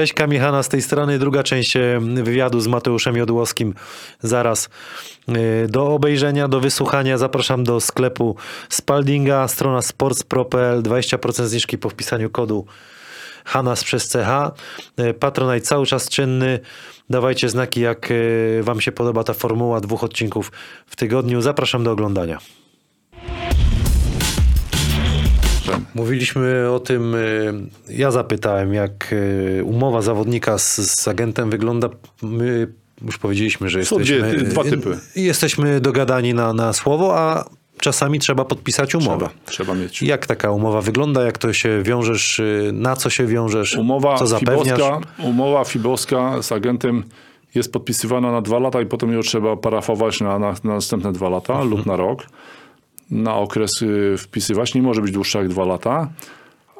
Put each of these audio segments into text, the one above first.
Cześć, Kamihana z tej strony. Druga część e, wywiadu z Mateuszem Jodłowskim zaraz e, do obejrzenia, do wysłuchania. Zapraszam do sklepu Spaldinga, strona sportspro.pl, 20% zniżki po wpisaniu kodu Hanas przez CH. E, Patronite cały czas czynny. Dawajcie znaki, jak wam się podoba ta formuła dwóch odcinków w tygodniu. Zapraszam do oglądania. Mówiliśmy o tym, y, ja zapytałem, jak y, umowa zawodnika z, z agentem wygląda. My już powiedzieliśmy, że Są jesteśmy, dwie- dwa typy. jesteśmy dogadani na, na słowo, a czasami trzeba podpisać umowę. Trzeba, trzeba mieć. Jak taka umowa wygląda, jak to się wiążesz, y, na co się wiążesz, Umowa co zapewniasz? fibowska, umowa fibowska z agentem jest podpisywana na dwa lata i potem ją trzeba parafować na, na, na następne dwa lata Mhm. lub na rok. Na okres wpisywać. Nie może być dłuższa jak dwa lata.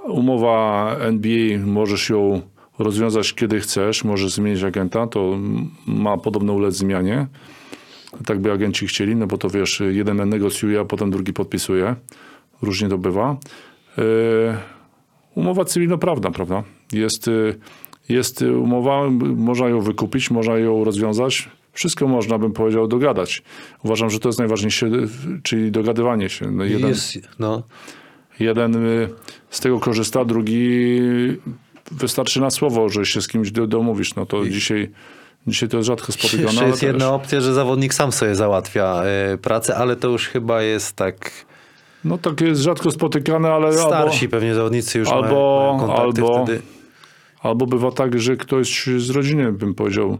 Umowa NBA możesz ją rozwiązać kiedy chcesz, możesz zmienić agenta, to ma podobno ulec zmianie. Tak by agenci chcieli, no bo to wiesz, jeden negocjuje, a potem drugi podpisuje. Różnie to bywa. Yy, umowa cywilnoprawna, prawda? Jest, y, jest umowa, można ją wykupić, można ją rozwiązać. Wszystko można, bym powiedział, dogadać. Uważam, że to jest najważniejsze, czyli dogadywanie się. No jeden, Jest, no, jeden y, z tego korzysta, drugi wystarczy na słowo, że się z kimś do- domówisz. No to dzisiaj, dzisiaj to jest rzadko spotykane. Jeszcze jest jedna opcja, że zawodnik sam sobie załatwia y, pracę, ale to już chyba jest tak... No tak jest rzadko spotykane, ale Starsi pewnie zawodnicy już albo- mają, mają kontakty albo- wtedy. Albo bywa tak, że ktoś z rodziny, bym powiedział,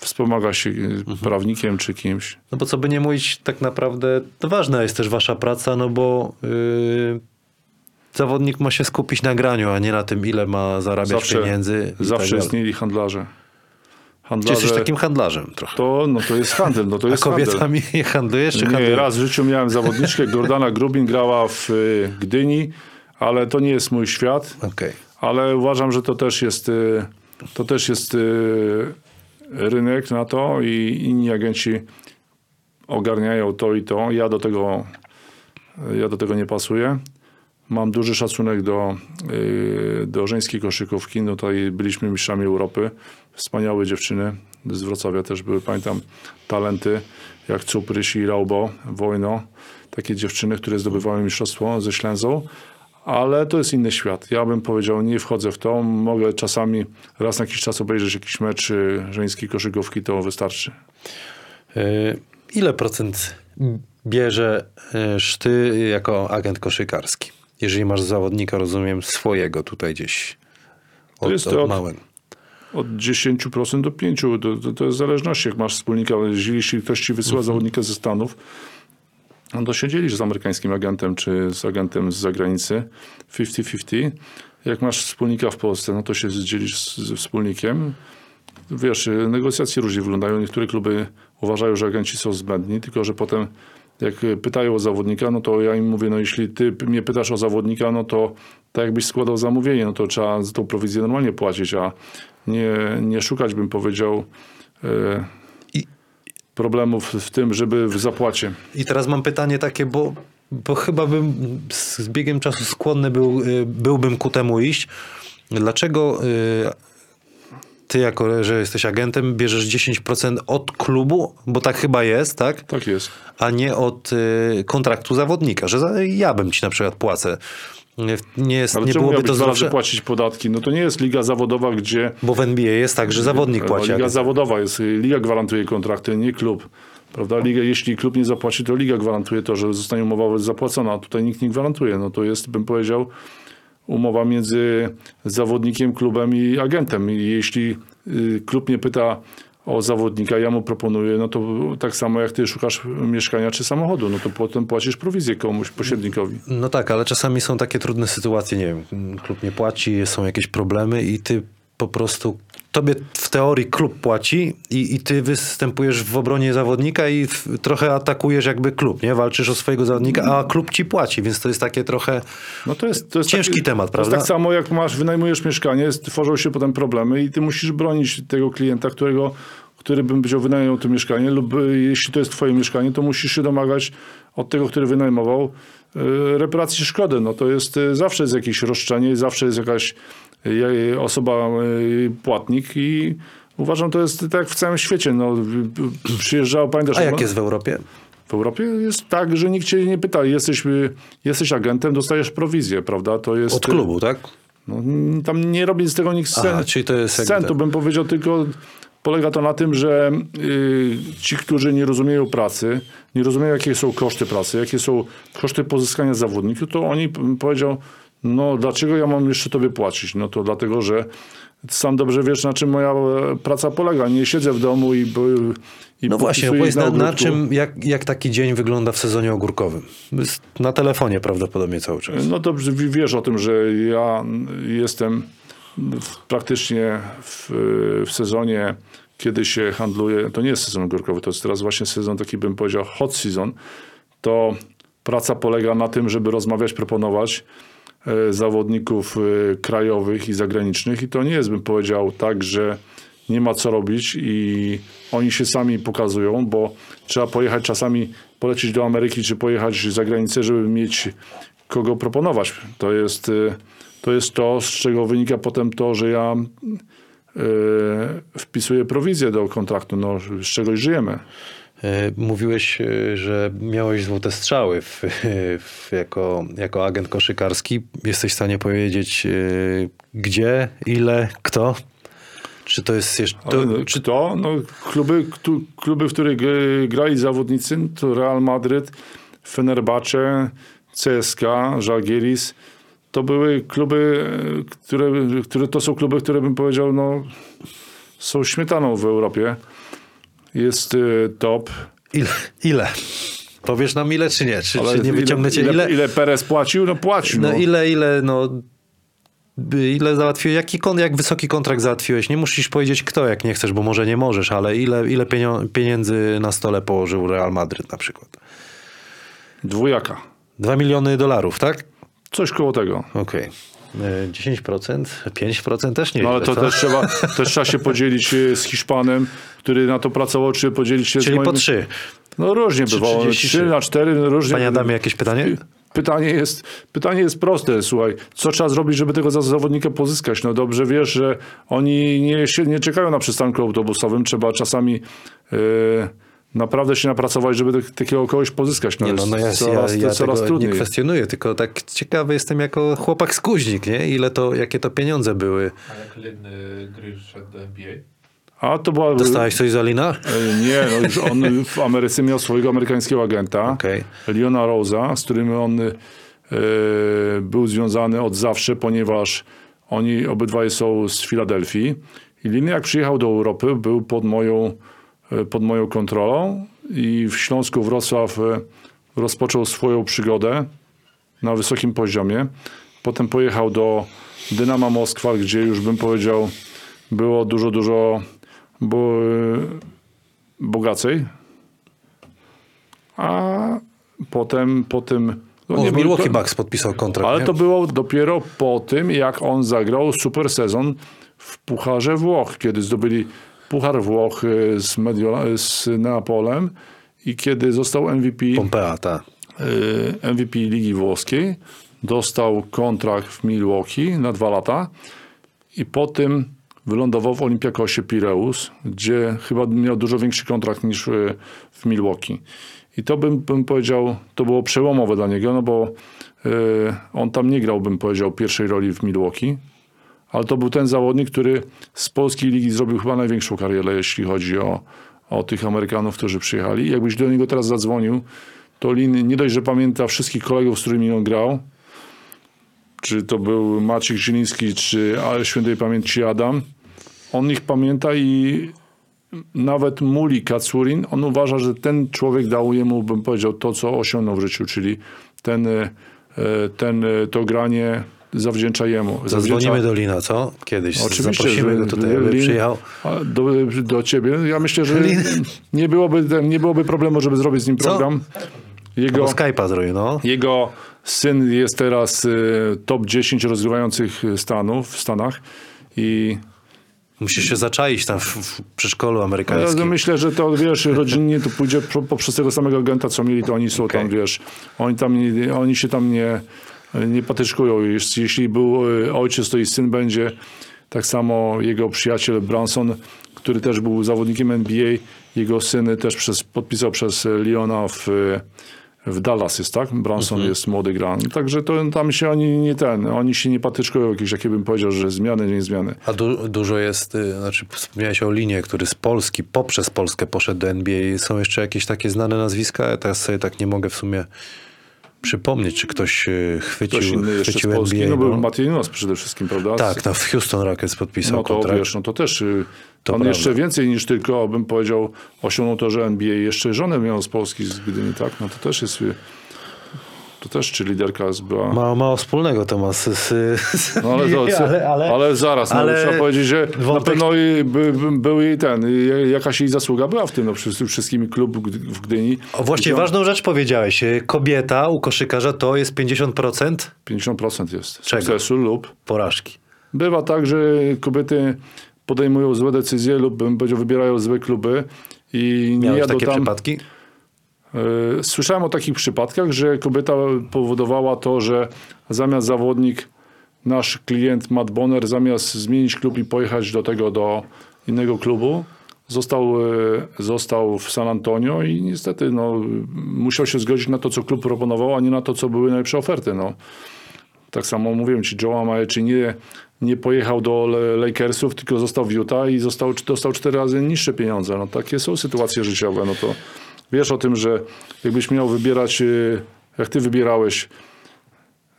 wspomaga się Mhm. prawnikiem czy kimś. No bo co by nie mówić, tak naprawdę to ważna jest też wasza praca, no bo yy, zawodnik ma się skupić na graniu, a nie na tym, ile ma zarabiać pieniędzy. i zawsze tak istnieli handlarze. Czy jesteś takim handlarzem trochę? to, no to jest handel, no to A jest handel. kobietami nie handlujesz, czy Nie, raz w życiu miałem zawodniczkę, Gordana Grubin grała w y, Gdyni, ale to nie jest mój świat. Okej. Ale uważam, że to też jest, y, to też jest y, rynek na to i inni agenci ogarniają to i to. Ja do tego, ja do tego nie pasuję. Mam duży szacunek do, y, do żeńskiej koszykówki. No tutaj byliśmy mistrzami Europy. Wspaniałe dziewczyny. Z Wrocławia też były, pamiętam, talenty jak Cupryś i Raubo, Wojno. Takie dziewczyny, które zdobywały mistrzostwo ze Ślęzą. Ale to jest inny świat. Ja bym powiedział, nie wchodzę w to. Mogę czasami raz na jakiś czas obejrzeć jakiś mecz y, żeńskiej koszykówki, to wystarczy. Yy, ile procent bierzesz ty jako agent koszykarski? Jeżeli masz zawodnika, rozumiem, swojego tutaj gdzieś od, jest od od- małego. Od 10% do 5%. To, to, to jest w zależności, jak masz wspólnika. Jeśli, ktoś ci wysyła zawodnika ze Stanów, no to się dzielisz z amerykańskim agentem, czy z agentem z zagranicy 50-50. Jak masz wspólnika w Polsce, no to się dzielisz ze wspólnikiem. Wiesz, negocjacje różnie wyglądają. Niektóre kluby uważają, że agenci są zbędni, tylko że potem jak pytają o zawodnika, no to ja im mówię, no jeśli ty mnie pytasz o zawodnika, no to tak jakbyś składał zamówienie, no to trzeba za tą prowizję normalnie płacić, a nie, nie szukać, bym powiedział, I- problemów w tym, żeby w zapłacie. I teraz mam pytanie takie, bo, bo chyba bym z biegiem czasu skłonny był, y, byłbym ku temu iść. Dlaczego y, ty, jako że jesteś agentem, bierzesz 10% od klubu, bo tak chyba jest, tak? Tak jest. A nie od y, kontraktu zawodnika, że ja bym ci na przykład płacę. Nie, jest, Ale nie byłoby to zawsze, płacić podatki? No to nie jest liga zawodowa, gdzie bo w NBA jest tak, że zawodnik płaci. Liga zawodowa jest, liga gwarantuje kontrakty, nie klub. Prawda? Liga, jeśli klub nie zapłaci, to liga gwarantuje to, że zostanie umowa zapłacona, a tutaj nikt nie gwarantuje. No to jest, bym powiedział, umowa między zawodnikiem, klubem i agentem. I jeśli y, klub nie pyta o zawodnika, ja mu proponuję, no to tak samo jak ty szukasz mieszkania czy samochodu, no to potem płacisz prowizję komuś, pośrednikowi. No tak, ale czasami są takie trudne sytuacje, nie wiem, klub nie płaci, są jakieś problemy i ty po prostu, tobie w teorii klub płaci i, i ty występujesz w obronie zawodnika i w, trochę atakujesz jakby klub, nie? Walczysz o swojego zawodnika, a klub ci płaci, więc to jest takie trochę... No to jest, to jest Ciężki taki, temat, to prawda? jest tak samo jak masz, wynajmujesz mieszkanie, tworzą się potem problemy i ty musisz bronić tego klienta, którego, który bym powiedział wynajął to mieszkanie lub y, jeśli to jest twoje mieszkanie, to musisz się domagać od tego, który wynajmował y, reparacji szkody. No to jest y, zawsze jest jakieś roszczenie, zawsze jest jakaś osoba, y, płatnik i uważam, to jest tak w całym świecie. No, y, y, przyjeżdżał, pamiętasz... A jak jest w Europie? W Europie jest tak, że nikt cię nie pyta. Jesteś, y, jesteś agentem, dostajesz prowizję, prawda? To jest, Od klubu, tak? No, tam nie robi z tego nikt Aha, scen, czyli to jest jakby scen. To tak. bym powiedział tylko, polega to na tym, że y, ci, którzy nie rozumieją pracy, nie rozumieją, jakie są koszty pracy, jakie są koszty pozyskania zawodników, to oni, powiedział, no dlaczego ja mam jeszcze tobie płacić? No to dlatego, że sam dobrze wiesz, na czym moja e, praca polega. Nie siedzę w domu i, i No właśnie, opowiedz na, na czym, jak, jak taki dzień wygląda w sezonie ogórkowym? Na telefonie prawdopodobnie cały czas. No to wiesz o tym, że ja jestem w- praktycznie w, w sezonie, kiedy się handluje, to nie jest sezon górkowy, to jest teraz właśnie sezon taki bym powiedział hot season, to praca polega na tym, żeby rozmawiać, proponować e, zawodników e, krajowych i zagranicznych i to nie jest bym powiedział tak, że nie ma co robić i oni się sami pokazują, bo trzeba pojechać czasami, polecieć do Ameryki czy pojechać za granicę, żeby mieć kogo proponować. To jest, y, to jest to, z czego wynika potem to, że ja wpisuję prowizję do kontraktu, no, z czegoś żyjemy. E, Mówiłeś, e, że miałeś złote strzały w, w, jako, jako agent koszykarski. Jesteś w stanie powiedzieć, e, gdzie, ile, kto? Czy to jest jeszcze. To, czy, to, no, kluby, kluby, w których grali zawodnicy, to Real Madryd, Fenerbahce, CSKA, Żalgiris, to były kluby, które, które to są kluby, które bym powiedział, no, są śmietaną w Europie. Jest y, top. ile, ile? Powiesz nam ile, czy nie? Czy, Ale czy nie wyciągniecie ile, ile? ile, ile Perez płacił? No płacił. No no. ile, ile, no. Ile załatwiłeś? Jaki jak wysoki kontrakt załatwiłeś? Nie musisz powiedzieć kto, jak nie chcesz, bo może nie możesz, ale ile, ile pieniędzy na stole położył Real Madryt na przykład? Dwójaka. Dwa miliony dolarów, tak? Coś koło tego. Okej. E, 10%, 5% też nie No ale to co? też trzeba, też trzeba się podzielić y, z Hiszpanem, który na to pracował, czy podzielić się Czyli z moim... po trzy. No różnie Czy bywało. 33? 3 na 4, no różnie. Panie Adamie, jakieś pytanie? Pytanie jest, pytanie jest proste, słuchaj. Co trzeba zrobić, żeby tego za- zawodnika pozyskać? No dobrze wiesz, że oni nie, nie czekają na przystanku autobusowym. Trzeba czasami e, naprawdę się napracować, żeby tak- takiego kogoś pozyskać. No, Nie, no, jest no ja, coraz, ja, ja coraz tego trudniej. nie kwestionuję, tylko tak ciekawy jestem jako chłopak z Kuźnik, nie? Ile to, jakie to pieniądze były. A jak Lin y, Grill szedł do NBA? A to była... Dostałeś coś za Lina? E, Nie, no już on w Ameryce miał swojego amerykańskiego agenta, Okej. Leona Rosa, z którym on e, był związany od zawsze, ponieważ oni obydwaj są z Filadelfii. I Lin jak przyjechał do Europy, był pod moją, pod moją kontrolą i w Śląsku Wrocław e, rozpoczął swoją przygodę na wysokim poziomie. Potem pojechał do Dynama Moskwa, gdzie już bym powiedział było dużo, dużo bo, bogacej. A potem, potem no O, w bo Milwaukee to- Bucks podpisał kontrakt. Ale nie? to było dopiero po tym, jak on zagrał super sezon w Pucharze Włoch, kiedy zdobyli Puchar Włoch y, z, Mediola, z Neapolem i kiedy został MVP, Pompea, ta. y, MVP Ligi Włoskiej, dostał kontrakt w Milwaukee na dwa lata i po tym wylądował w Olympiakosie Pireus, gdzie chyba miał dużo większy kontrakt niż y, w Milwaukee. I to bym, bym powiedział, to było przełomowe dla niego, no bo on tam nie grał, bym powiedział, pierwszej roli w Milwaukee, ale to był ten zawodnik, który z polskiej ligi zrobił chyba największą karierę, jeśli chodzi o, o tych Amerykanów, którzy przyjechali. Jakbyś do niego teraz zadzwonił, to Lin nie dość, że pamięta wszystkich kolegów, z którymi on grał, czy to był Maciek Zieliński, czy świętej pamięci Adam, on ich pamięta i nawet Muli Kacurin, on uważa, że ten człowiek dał jemu, bym powiedział, to, co osiągnął w życiu, czyli ten, e, ten, e, to granie zawdzięcza jemu. Zadzwonimy do Lina, co? Kiedyś. Oczywiście, Zaprosimy go tutaj, aby Lin- przyjechał. Do, do ciebie. Ja myślę, że Lin- nie byłoby, nie byłoby problemu, żeby zrobić z nim Co? program. Jego, Skype'a zrobił, no. jego syn jest teraz y, top 10 rozgrywających Stanów w Stanach i Musisz się zaczaić tam w, w przedszkolu ja amerykańskim. myślę, że to wiesz, rodzinnie to pójdzie po- poprzez tego samego agenta, co mieli, to oni są Okej. tam, wiesz, oni tam oni się tam nie, nie patyczkują. Jeśli, jeśli był e, ojciec, to i syn będzie. Tak samo jego przyjaciel Branson, który też był zawodnikiem NBA, jego syn też przez, podpisał przez Leona w, w Dallas jest, tak? Branson jest młody gran. Także to tam się oni nie ten, oni się nie patyczkują jakieś, jakie bym powiedział, że zmiany, nie zmiany. A du- dużo jest, y, znaczy wspomniałeś o Linie, który z Polski, poprzez Polskę poszedł do NBA. Są jeszcze jakieś takie znane nazwiska? Ja teraz sobie tak nie mogę w sumie przypomnieć, czy ktoś y, chwycił, Ktoś inny jeszcze z chwycił Polski, NBA. no był no. Matinos przede wszystkim, prawda? Tak, no, w Houston Rockets podpisał No to kontrakt. wiesz, no to też y, To on prawda. jeszcze więcej niż tylko, bym powiedział, osiągnął to, że NBA jeszcze żonę miał z Polski, z Gdyni, tak? No to też jest, y, to też czy liderka była. Ma, mało wspólnego to ma z, z, No ale, to, ale, ale, ale zaraz, ale no, trzeba powiedzieć, że na wątek- pewno i by, by, był jej ten, y, jakaś jej zasługa była w tym, no przede wszystkim klub w Gdy- w Gdyni. O, właśnie I ważną rzecz powiedziałeś. Kobieta u koszykarza to jest 50% 50% jest Czego? sukcesu lub porażki. Bywa tak, że kobiety podejmują złe decyzje lub bym powiedział, wybierają złe kluby i nie Miałeś jadą takie tam. przypadki? E, Słyszałem o takich przypadkach, że kobieta powodowała to, że zamiast zawodnik, nasz klient Matt Bonner, zamiast zmienić klub i pojechać do tego, do innego klubu, został, e, został w San Antonio i niestety no, musiał się zgodzić na to, co klub proponował, a nie na to, co były najlepsze oferty. No. Tak samo mówiłem ci, Joe Amaechi nie, nie pojechał do Lakersów, tylko został w Utah i został, dostał cztery razy niższe pieniądze. No, takie są sytuacje życiowe. No to wiesz o tym, że jakbyś miał wybierać, y, jak ty wybierałeś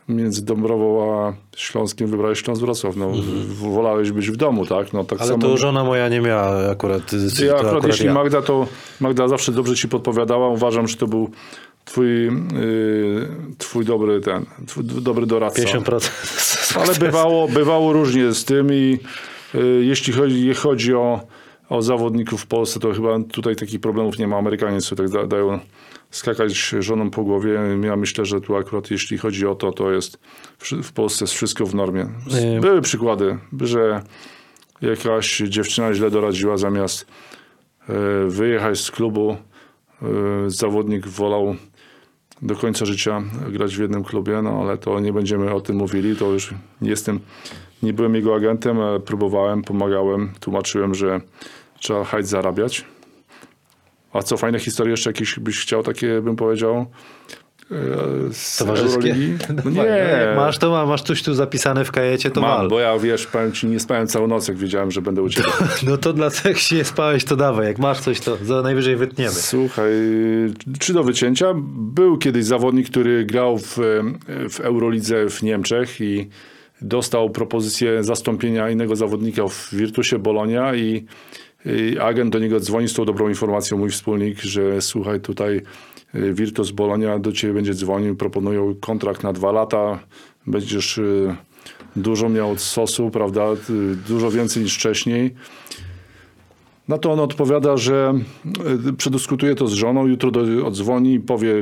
między Dąbrową a Śląskiem, wybrałeś Śląsk Wrocław. No, w- Wolałeś być w domu, tak? No, tak Mhm. Ale samo... to żona moja nie miała akurat. Ja to akurat, jeśli ja. Magda, to Magda zawsze dobrze ci podpowiadała. Uważam, że to był twój, yy, twój dobry ten, twój dobry doradca. 50%. Ale bywało, bywało różnie z tym i y, jeśli chodzi, chodzi o, o zawodników w Polsce, to chyba tutaj takich problemów nie ma. Amerykanie sobie tak da, dają skakać żoną po głowie. Ja myślę, że tu akurat jeśli chodzi o to, to jest w Polsce jest wszystko w normie. Były przykłady, że jakaś dziewczyna źle doradziła zamiast y, wyjechać z klubu, y, zawodnik wolał do końca życia grać w jednym klubie, no ale to nie będziemy o tym mówili, to już nie jestem, nie byłem jego agentem, ale próbowałem, pomagałem, tłumaczyłem, że trzeba hajs zarabiać. A co, fajne historie jeszcze jakieś byś chciał, takie bym powiedział, e, z Towarzyskie? Euroligi? No Nie. Jak masz to, ma- masz coś tu zapisane w kajecie, to mam, wal. bo ja wiesz, powiem ci, nie spałem całą noc, jak wiedziałem, że będę u ciebie. No to dlatego jak się nie spałeś, to dawaj. Jak masz coś, to za najwyżej wytniemy. Słuchaj, czy do wycięcia? Był kiedyś zawodnik, który grał w, w Eurolidze w Niemczech i dostał propozycję zastąpienia innego zawodnika w Virtusie Bolonia i, agent do niego dzwoni z tą dobrą informacją, mój wspólnik, że słuchaj, tutaj y, Virtus Bolonia do ciebie będzie dzwonił, proponują kontrakt na dwa lata, będziesz y, dużo miał sosu, prawda, y, dużo więcej niż wcześniej. Na to on odpowiada, że przedyskutuje to z żoną, jutro do, odzwoni i powie,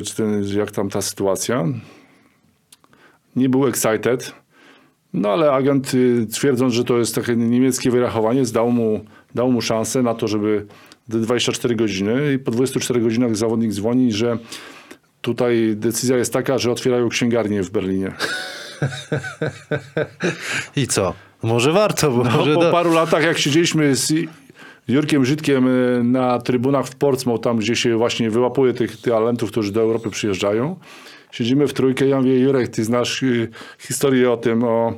jak tam ta sytuacja. Nie był excited, no ale agent y, twierdząc, że to jest takie niemieckie wyrachowanie, dał mu, dał mu szansę na to, żeby do 24 godziny i po 24 godzinach zawodnik dzwoni, że tutaj decyzja jest taka, że otwierają księgarnię w Berlinie. I co? Może warto, bo No, może po do... paru latach, jak siedzieliśmy z Jurkiem Żydkiem y, na trybunach w Portsmouth, tam gdzie się właśnie wyłapuje tych talentów, którzy do Europy przyjeżdżają, siedzimy w trójkę, ja mówię, Jurek, ty znasz y, historię o tym, o,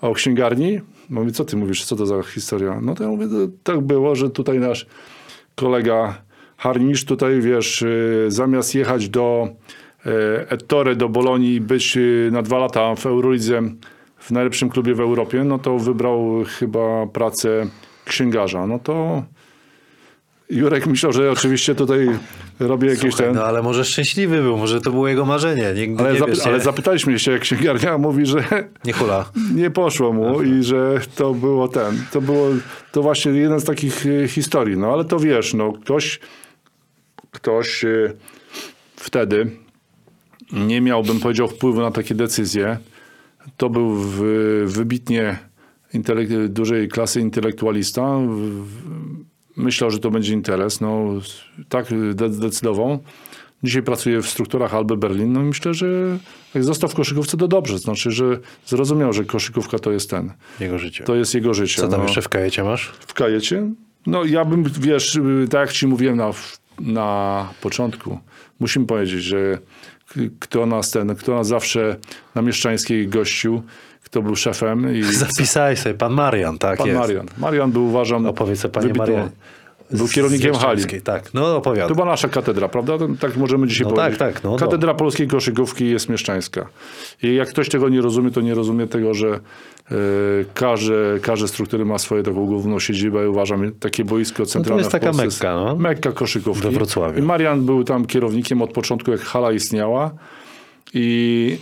o księgarni? Mówię, co ty mówisz, co to za historia? No to ja mówię, tak było, że tutaj nasz kolega Harnisz tutaj, wiesz, y, zamiast jechać do e, Ettore, do Bolonii i być y, na dwa lata w Eurolidze w najlepszym klubie w Europie, no to wybrał chyba pracę księgarza. No to Jurek myślał, że oczywiście tutaj robię jakieś Słuchaj, ten... No ale może szczęśliwy był, może to było jego marzenie. Nigdy Ale, nie zapy- wiesz, ale nie? zapytaliśmy się, jak księgarnia mówi, że nie hula. nie poszło mu i że to było ten, to było, to właśnie jeden z takich y, historii, no ale to wiesz, no ktoś, ktoś y, wtedy nie miał, bym powiedział, wpływu na takie decyzje. To był w, wybitnie intelek- dużej klasy intelektualista. W- Myślał, że to będzie interes. No, tak de- decydował. Dzisiaj pracuje w strukturach Alby Berlin. No myślę, że jak został w koszykówce, to dobrze. Znaczy, że zrozumiał, że koszykówka to jest ten. Jego życie. To jest jego życie. Co tam no. jeszcze w kajecie masz? W kajecie? No ja bym, wiesz, tak jak ci mówiłem na, na początku, musimy powiedzieć, że kto nas ten, kto nas zawsze na Mieszczańskiej gościł, kto był szefem i Zapisałeś sobie, pan Marian, tak pan jest. Marian. Marian był, uważam, Opowiedz o panie wybitną- Marianie. Był kierownikiem hali. Tak, no opowiadaj. To była nasza katedra, prawda? To, tak możemy dzisiaj No powiedzieć. tak, tak, no, Katedra polskiej koszykówki jest mieszczańska. I jak ktoś tego nie rozumie, to nie rozumie tego, że e, każde, każde struktury ma swoją taką główną siedzibę i uważam takie boisko centralne jest taka w Polsce Mekka, no. Mekka koszykówki. We Wrocławiu. I Marian był tam kierownikiem od początku, jak hala istniała. I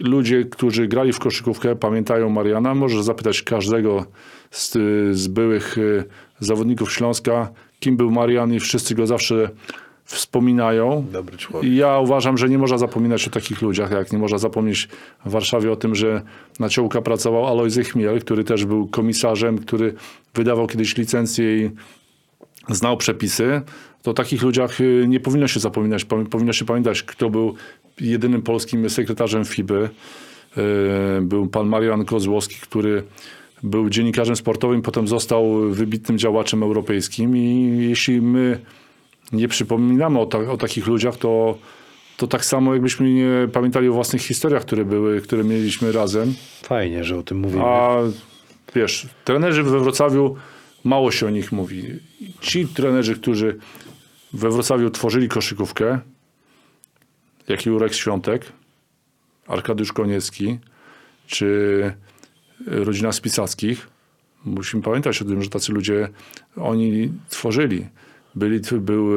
ludzie, którzy grali w koszykówkę, pamiętają Mariana. Możesz zapytać każdego z, z byłych y, zawodników Śląska, kim był Marian i wszyscy go zawsze wspominają. Dobry człowiek. I ja uważam, że nie można zapominać o takich ludziach, jak nie można zapomnieć w Warszawie o tym, że na Ciołka pracował Alojzy Chmiel, który też był komisarzem, który wydawał kiedyś licencję i znał przepisy, to o takich ludziach y, nie powinno się zapominać. Powinno się pamiętać, kto był jedynym polskim sekretarzem FIBY. Był pan Marian Kozłowski, który był dziennikarzem sportowym, potem został wybitnym działaczem europejskim i jeśli my nie przypominamy o, ta, o takich ludziach, to, to tak samo jakbyśmy nie pamiętali o własnych historiach, które były, które mieliśmy razem. Fajnie, że o tym mówimy. A wiesz, trenerzy we Wrocławiu, mało się o nich mówi. Ci trenerzy, którzy we Wrocławiu tworzyli koszykówkę, jak Jurek Świątek, Arkadiusz Koniecki, czy rodzina Spisackich, musimy pamiętać o tym, że tacy ludzie, oni tworzyli. Byli, był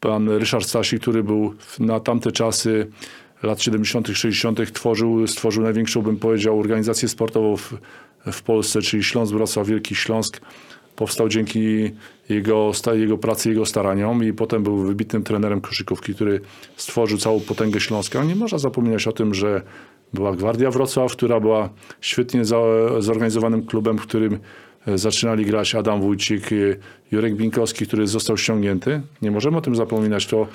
pan Ryszard Stasi, który był na tamte czasy lat 70., 60. tworzył, stworzył największą, bym powiedział, organizację sportową w, w Polsce, czyli Śląsk Wrocław, Wielki Śląsk. Powstał dzięki jego, jego pracy, jego staraniom i potem był wybitnym trenerem koszykówki, który stworzył całą potęgę Śląska. Nie można zapominać o tym, że była Gwardia Wrocław, która była świetnie zorganizowanym klubem, w którym e, zaczynali grać Adam Wójcik, e, Jurek Binkowski, który został ściągnięty. Nie możemy o tym zapominać. To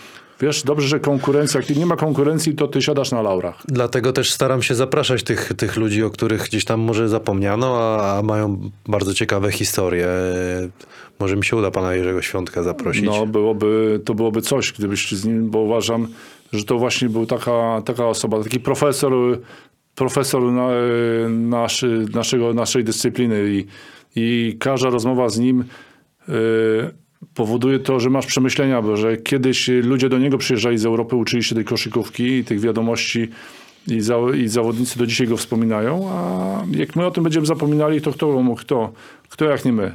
wiesz, dobrze, że konkurencja, jak nie ma konkurencji, to ty siadasz na laurach. Dlatego też staram się zapraszać tych, tych ludzi, o których gdzieś tam może zapomniano, a, a mają bardzo ciekawe historie. Może mi się uda pana Jerzego Świątka zaprosić. No, byłoby, to byłoby coś, gdybyś z nim, bo uważam, że to właśnie był taka, taka osoba, taki profesor, profesor na, naszy, naszego, naszej dyscypliny i, i każda rozmowa z nim y, powoduje to, że masz przemyślenia, bo że kiedyś ludzie do niego przyjeżdżali z Europy, uczyli się tej koszykówki i tych wiadomości i, za, i zawodnicy do dzisiaj go wspominają, a jak my o tym będziemy zapominali, to kto, kto, kto jak nie my?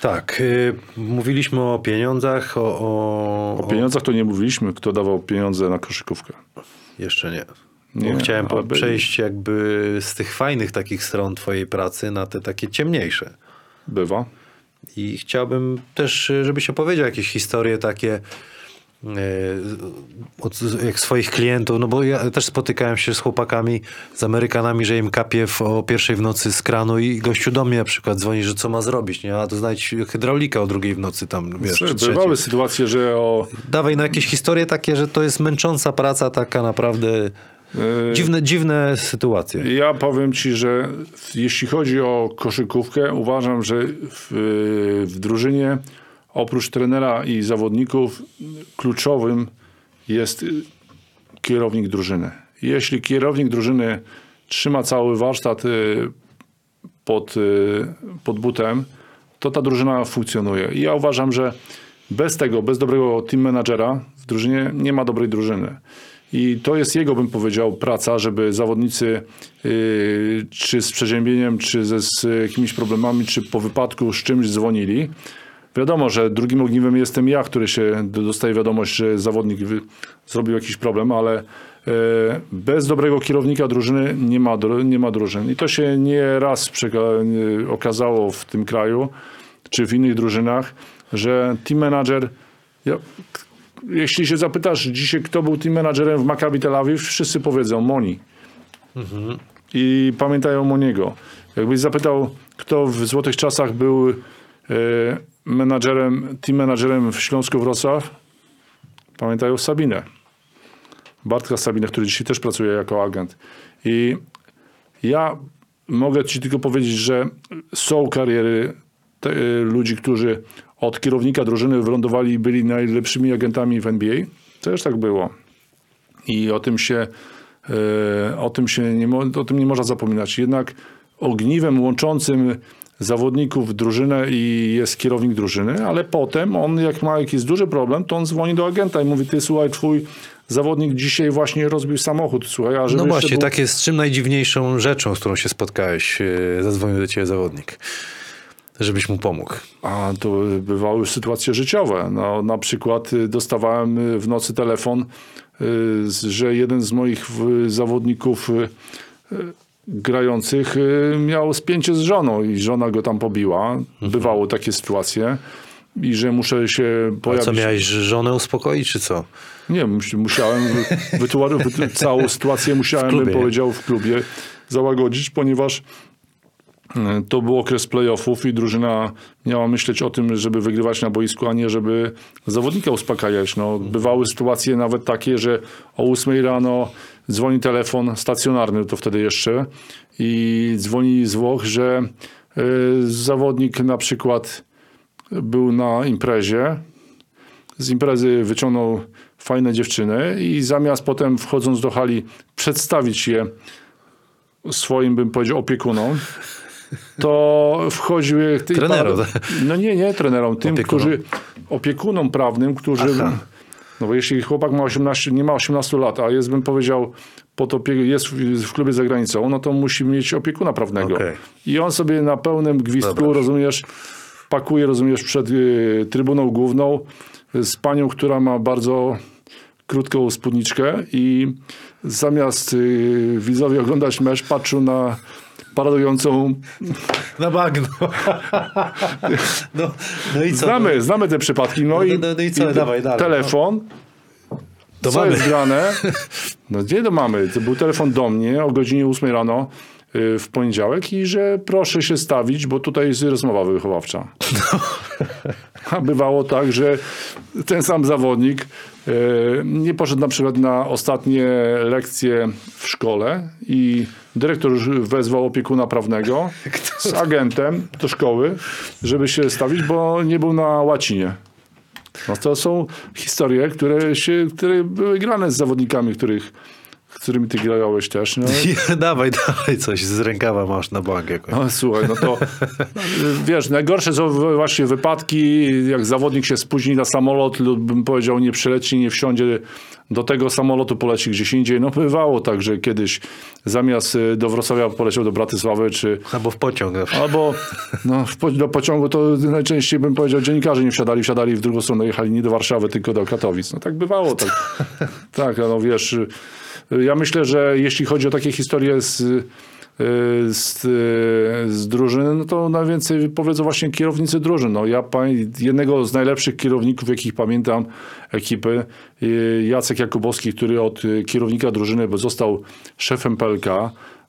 Tak, y, mówiliśmy o pieniądzach, o, o, O pieniądzach to nie mówiliśmy, kto dawał pieniądze na koszykówkę. Jeszcze nie. Nie, chciałem byli. przejść jakby z tych fajnych takich stron twojej pracy na te takie ciemniejsze. Bywa. I chciałbym też, żebyś opowiedział jakieś historie takie e, od jak swoich klientów, no bo ja też spotykałem się z chłopakami, z Amerykanami, że im kapie w, o pierwszej w nocy z kranu i gościu do mnie na przykład dzwoni, że co ma zrobić, nie? A to znajdź hydraulika o drugiej w nocy tam, wiesz. Bywały sytuacje, że o... Dawaj no jakieś historie takie, że to jest męcząca praca taka naprawdę, dziwne, dziwne sytuacje. Ja powiem ci, że jeśli chodzi o koszykówkę, uważam, że w, w drużynie oprócz trenera i zawodników kluczowym jest y, kierownik drużyny. Jeśli kierownik drużyny trzyma cały warsztat y, pod, y, pod butem, to ta drużyna funkcjonuje. I ja uważam, że bez tego, bez dobrego team managera w drużynie nie ma dobrej drużyny. I to jest jego, bym powiedział, praca, żeby zawodnicy yy, czy z przeziębieniem, czy ze, z jakimiś problemami, czy po wypadku z czymś dzwonili. Wiadomo, że drugim ogniwem jestem ja, który się do- dostaje wiadomość, że zawodnik zrobił jakiś problem, ale e, bez dobrego kierownika drużyny nie ma, nie ma drużyn. I to się nie raz nie okazało w tym kraju, czy w innych drużynach, że team manager, jeśli się zapytasz dzisiaj, kto był team managerem w Maccabi Tel Awiw, wszyscy powiedzą Moni. I pamiętają Moniego. Jakbyś zapytał, kto w złotych czasach był e, menadżerem, team menadżerem w Śląsku Wrocław, pamiętają Sabinę. Bartka Sabinę, który dzisiaj też pracuje jako agent. I ja mogę ci tylko powiedzieć, że są kariery te, y, ludzi, którzy od kierownika drużyny wylądowali i byli najlepszymi agentami w NBA. Też tak było. I o tym się, e, o tym się nie, o tym nie można zapominać. Jednak ogniwem łączącym zawodników drużynę i jest kierownik drużyny, ale potem on jak ma jakiś duży problem, to on dzwoni do agenta i mówi, ty słuchaj, twój zawodnik dzisiaj właśnie rozbił samochód, słuchaj, a żeby No właśnie, był- tak jest czym najdziwniejszą rzeczą, z którą się spotkałeś, e, zadzwonił do ciebie zawodnik, żebyś mu pomógł. A to bywały sytuacje życiowe. No, na przykład y, dostawałem y, w nocy telefon, y, że jeden z moich zawodników grających miał spięcie z żoną i żona go tam pobiła. Bywało takie sytuacje. I że muszę się A pojawić. co, miałeś żonę uspokoić, czy co? Nie, mus- musiałem całą sytuację musiałem, bym powiedział, w klubie załagodzić, ponieważ to był okres playoffów i drużyna miała myśleć o tym, żeby wygrywać na boisku, a nie żeby zawodnika uspokajać. No, bywały sytuacje nawet takie, że o 8 rano dzwoni telefon stacjonarny, to wtedy jeszcze, i dzwoni z Włoch, że e, zawodnik na przykład był na imprezie, z imprezy wyciągnął fajne dziewczyny i zamiast potem wchodząc do hali przedstawić je swoim, bym powiedział, opiekunom, to wchodziły... ty- Trenerom, No nie, nie trenerom, tym, Opiekunom. którzy... Opiekunom prawnym, którzy... Aha. No bo jeśli chłopak ma 18, nie ma 18 lat, a jest, bym powiedział, pod opie- jest w, w klubie za granicą, no to musi mieć opiekuna prawnego. Okej. I on sobie na pełnym gwizdku, Dobra. rozumiesz, pakuje, rozumiesz, przed y, trybuną główną z panią, która ma bardzo krótką spódniczkę i zamiast y, widzowie oglądać mecz, patrzył na paradującą... Na bagno. no, no i co? Znamy, znamy te przypadki. No, No, i, no, no i co? Dawaj dalej, telefon. To co mamy. jest grane? No gdzie to mamy? To był telefon do mnie o godzinie 8 rano y, w poniedziałek i że proszę się stawić, bo tutaj jest rozmowa wychowawcza. A bywało tak, że ten sam zawodnik nie poszedł na przykład na ostatnie lekcje w szkole i dyrektor już wezwał opiekuna prawnego z agentem do szkoły, żeby się stawić, bo nie był na łacinie. No to są historie, które, się, które były grane z zawodnikami, których, z którymi ty grałeś też. No, dawaj, dawaj coś z rękawa masz na bank jakoś. no słuchaj, no to wiesz, najgorsze są właśnie wypadki, jak zawodnik się spóźni na samolot lub bym powiedział nie przyleci, nie wsiądzie do tego samolotu, poleci gdzieś indziej. No bywało tak, że kiedyś zamiast y, do Wrocławia poleciał do Bratysławy, czy Albo w pociąg. zawsze. Albo no, po- do pociągu to najczęściej bym powiedział, dziennikarze nie wsiadali, wsiadali w drugą stronę, jechali nie do Warszawy, tylko do Katowic. No tak bywało. Tak, tak no wiesz, y, ja myślę, że jeśli chodzi o takie historie z, y, z, y, z drużyny, no to najwięcej powiedzą właśnie kierownicy drużyn. No, ja jednego z najlepszych kierowników, jakich pamiętam ekipy, y, Jacek Jakubowski, który od kierownika drużyny został szefem PLK,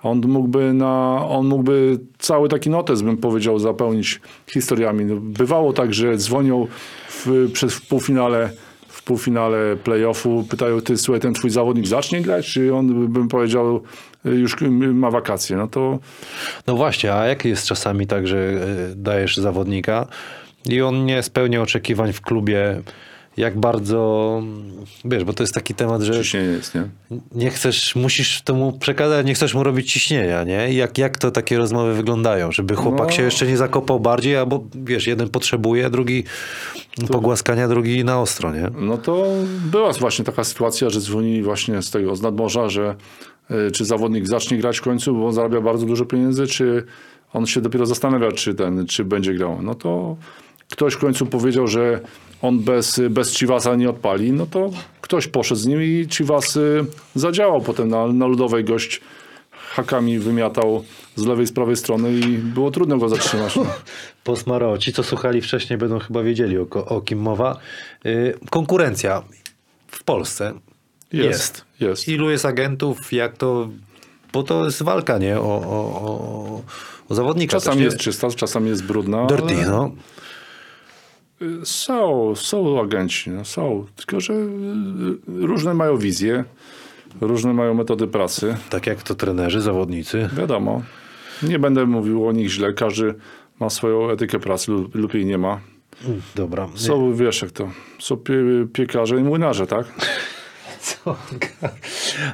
on mógłby, na, on mógłby cały taki notes, bym powiedział, zapełnić historiami. No, bywało tak, że dzwonią w, przed, w półfinale półfinale playoffu pytają, ty słuchaj, ten twój zawodnik zacznie grać, czy on, bym powiedział, już ma wakacje. No to No właśnie, a jak jest czasami tak, że e, dajesz zawodnika i on nie spełnia oczekiwań w klubie, jak bardzo, wiesz, bo to jest taki temat, że ciśnienie jest, nie? nie chcesz, musisz to mu przekazać, nie chcesz mu robić ciśnienia, nie? I Jak, jak to takie rozmowy wyglądają? Żeby chłopak No. się jeszcze nie zakopał bardziej, albo wiesz, jeden potrzebuje, drugi pogłaskania, drugi na ostro, nie? No to była właśnie taka sytuacja, że dzwonili właśnie z tego, z nadmorza, że y, czy zawodnik zacznie grać w końcu, bo on zarabia bardzo dużo pieniędzy, czy on się dopiero zastanawia, czy ten, czy będzie grał. No to ktoś w końcu powiedział, że on bez, bez Chivasa nie odpali, no to ktoś poszedł z nim i Chivas y, zadziałał potem na, na ludowej gość hakami wymiatał z lewej, z prawej strony i było trudno go zatrzymać. Posmaro, ci co słuchali wcześniej będą chyba wiedzieli o, o kim mowa. Yy, konkurencja w Polsce jest. Jest. Ilu jest agentów, jak to... Bo to jest walka, nie? O, o, o, o zawodnika. Czasami jest czysta, czasami jest brudna. Dirty, ale- no. Są, są agenci, no są. Tylko, że y, różne mają wizje, różne mają metody pracy. Tak jak to trenerzy, zawodnicy. Wiadomo. Nie będę mówił o nich źle. Każdy ma swoją etykę pracy lub, lub jej nie ma. Dobra. Są, wiesz jak to, są pie, piekarze i młynarze, tak? Co?